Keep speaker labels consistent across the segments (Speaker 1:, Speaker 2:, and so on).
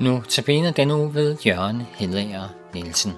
Speaker 1: Nu tabiner den uge ved Jørgen Hedager Nielsen.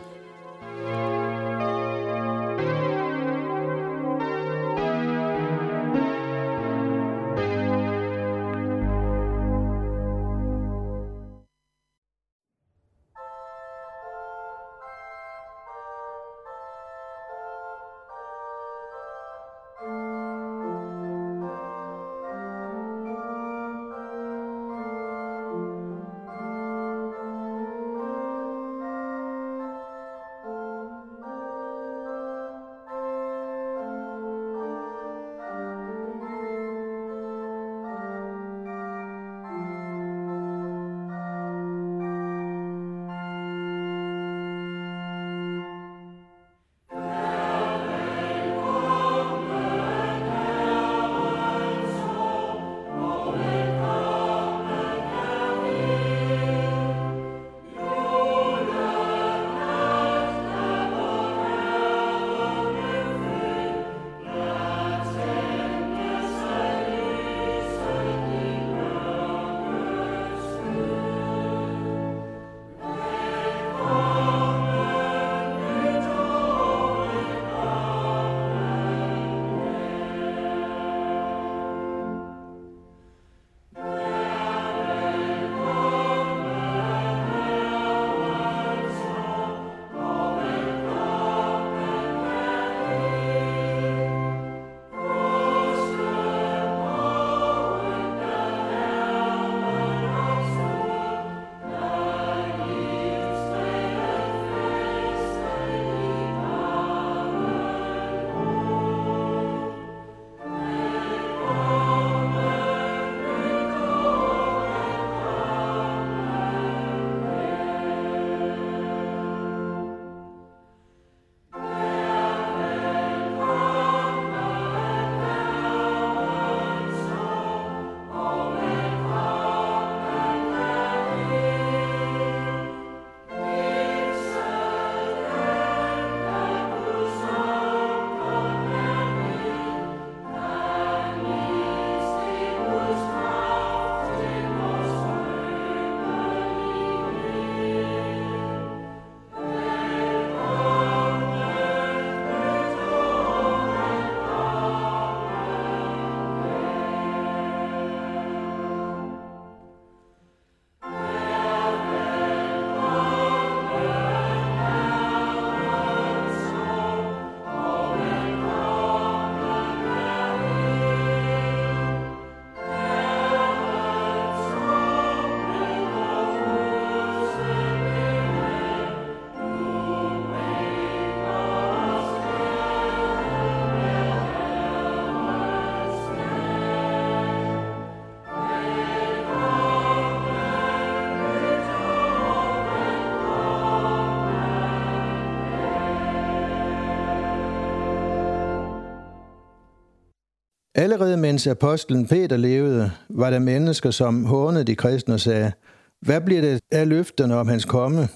Speaker 2: Allerede mens apostlen Peter levede, var der mennesker, som hånede de kristne og sagde, hvad bliver det af løfterne om hans komme?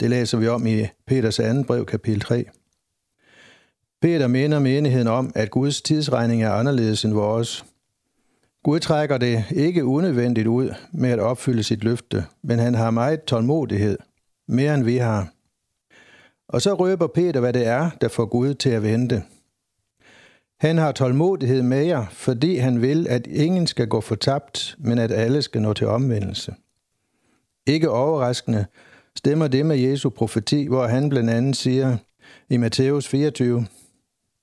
Speaker 2: Det læser vi om i Peters anden brev, kapitel 3. Peter minder menigheden om, at Guds tidsregning er anderledes end vores. Gud trækker det ikke unødvendigt ud med at opfylde sit løfte, men han har meget tålmodighed, mere end vi har. Og så røber Peter, hvad det er, der får Gud til at vente – han har tålmodighed med jer, fordi han vil, at ingen skal gå fortabt, men at alle skal nå til omvendelse. Ikke overraskende stemmer det med Jesu profeti, hvor han blandt andet siger i Matthæus 24,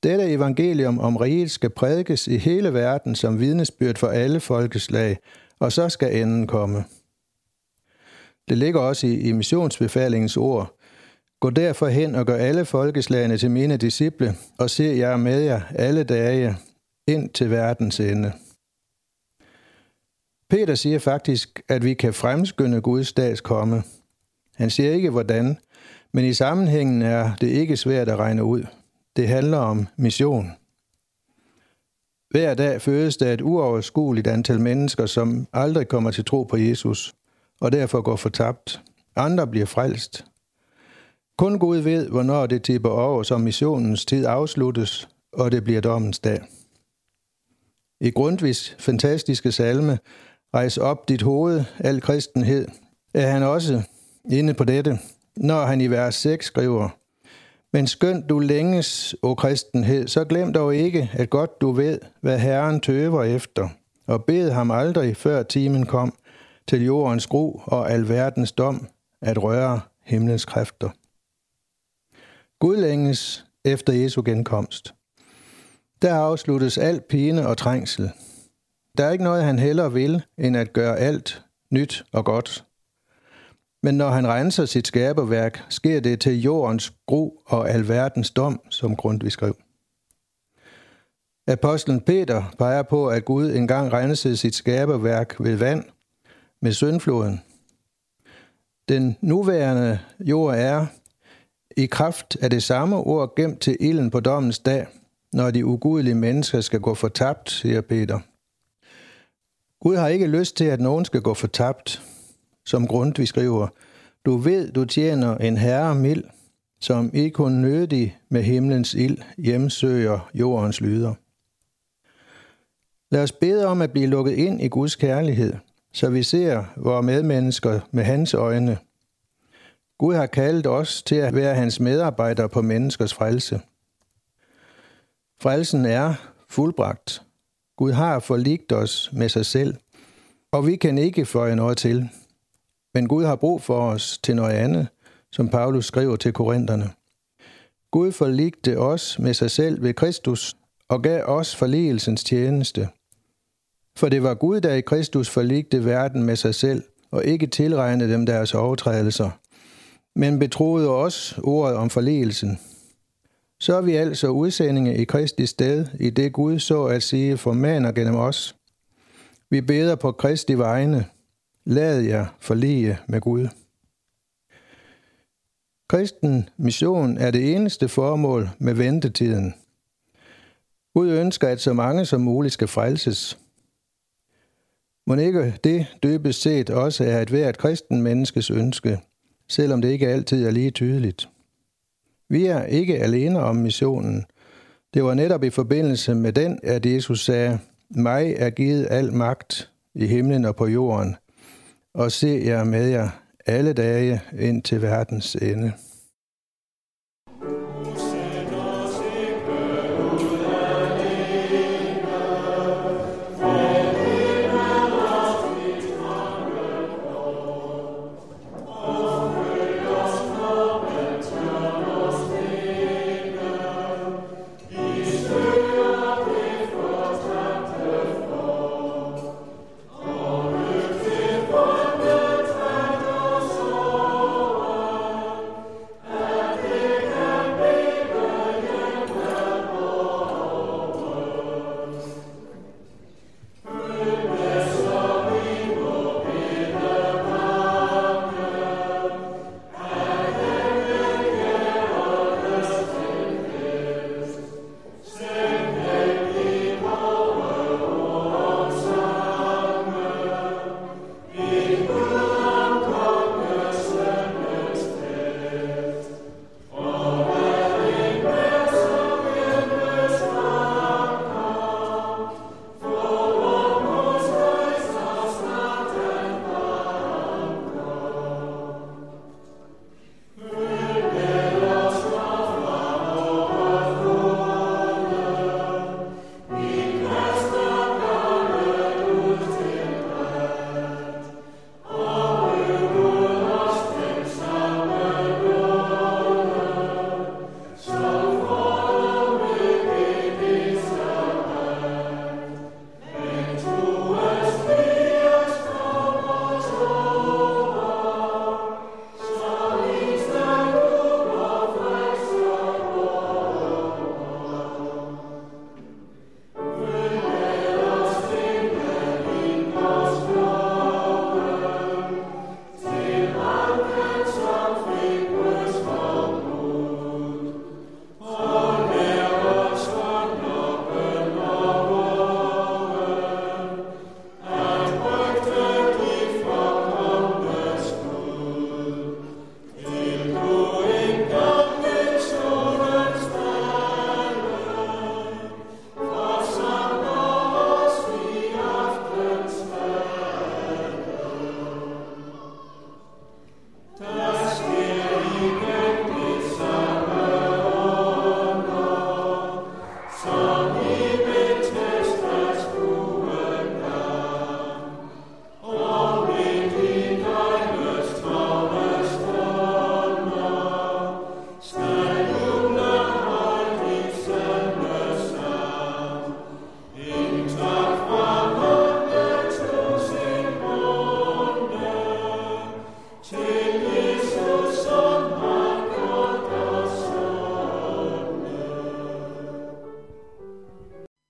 Speaker 2: dette evangelium om riget skal prædikes i hele verden som vidnesbyrd for alle folkeslag, og så skal enden komme. Det ligger også i, i missionsbefalingens ord, Gå derfor hen og gør alle folkeslagene til mine disciple, og se jer med jer alle dage ind til verdens ende. Peter siger faktisk, at vi kan fremskynde Guds dags komme. Han siger ikke hvordan, men i sammenhængen er det ikke svært at regne ud. Det handler om mission. Hver dag fødes der et uoverskueligt antal mennesker, som aldrig kommer til tro på Jesus, og derfor går fortabt. Andre bliver frelst, kun Gud ved, hvornår det tipper over, som missionens tid afsluttes, og det bliver dommens dag. I Grundtvigs fantastiske salme, Rejs op dit hoved, al kristenhed, er han også inde på dette, når han i vers 6 skriver, Men skønt du længes, o kristenhed, så glem dog ikke, at godt du ved, hvad Herren tøver efter, og bed ham aldrig, før timen kom, til jordens gro og alverdens dom, at røre himlens kræfter. Gud længes efter Jesu genkomst. Der afsluttes alt pine og trængsel. Der er ikke noget, han heller vil, end at gøre alt nyt og godt. Men når han renser sit skaberværk, sker det til jordens gro og alverdens dom, som Grundtvig skrev. Apostlen Peter peger på, at Gud engang rensede sit skaberværk ved vand med syndfloden. Den nuværende jord er, i kraft af det samme ord, gemt til ilden på dommens dag, når de ugudelige mennesker skal gå fortabt, siger Peter. Gud har ikke lyst til, at nogen skal gå fortabt, som Grundtvig skriver. Du ved, du tjener en herre mild, som ikke kun nødig med himlens ild hjemsøger jordens lyder. Lad os bede om at blive lukket ind i Guds kærlighed, så vi ser vores medmennesker med hans øjne. Gud har kaldt os til at være hans medarbejdere på menneskers frelse. Frelsen er fuldbragt. Gud har forligt os med sig selv, og vi kan ikke føje noget til. Men Gud har brug for os til noget andet, som Paulus skriver til korinterne. Gud forligte os med sig selv ved Kristus og gav os forligelsens tjeneste. For det var Gud, der i Kristus forligte verden med sig selv og ikke tilregnede dem deres overtrædelser, men betroede os ordet om forligelsen. Så er vi altså udsendinge i Kristi sted, i det Gud så at sige formaner gennem os. Vi beder på Kristi vegne. Lad jer forlige med Gud. Kristen mission er det eneste formål med ventetiden. Gud ønsker, at så mange som muligt skal frelses. Må ikke det dybest set også er et hvert kristen menneskes ønske, selvom det ikke altid er lige tydeligt. Vi er ikke alene om missionen. Det var netop i forbindelse med den, at Jesus sagde, mig er givet al magt i himlen og på jorden, og se jer med jer alle dage ind til verdens ende.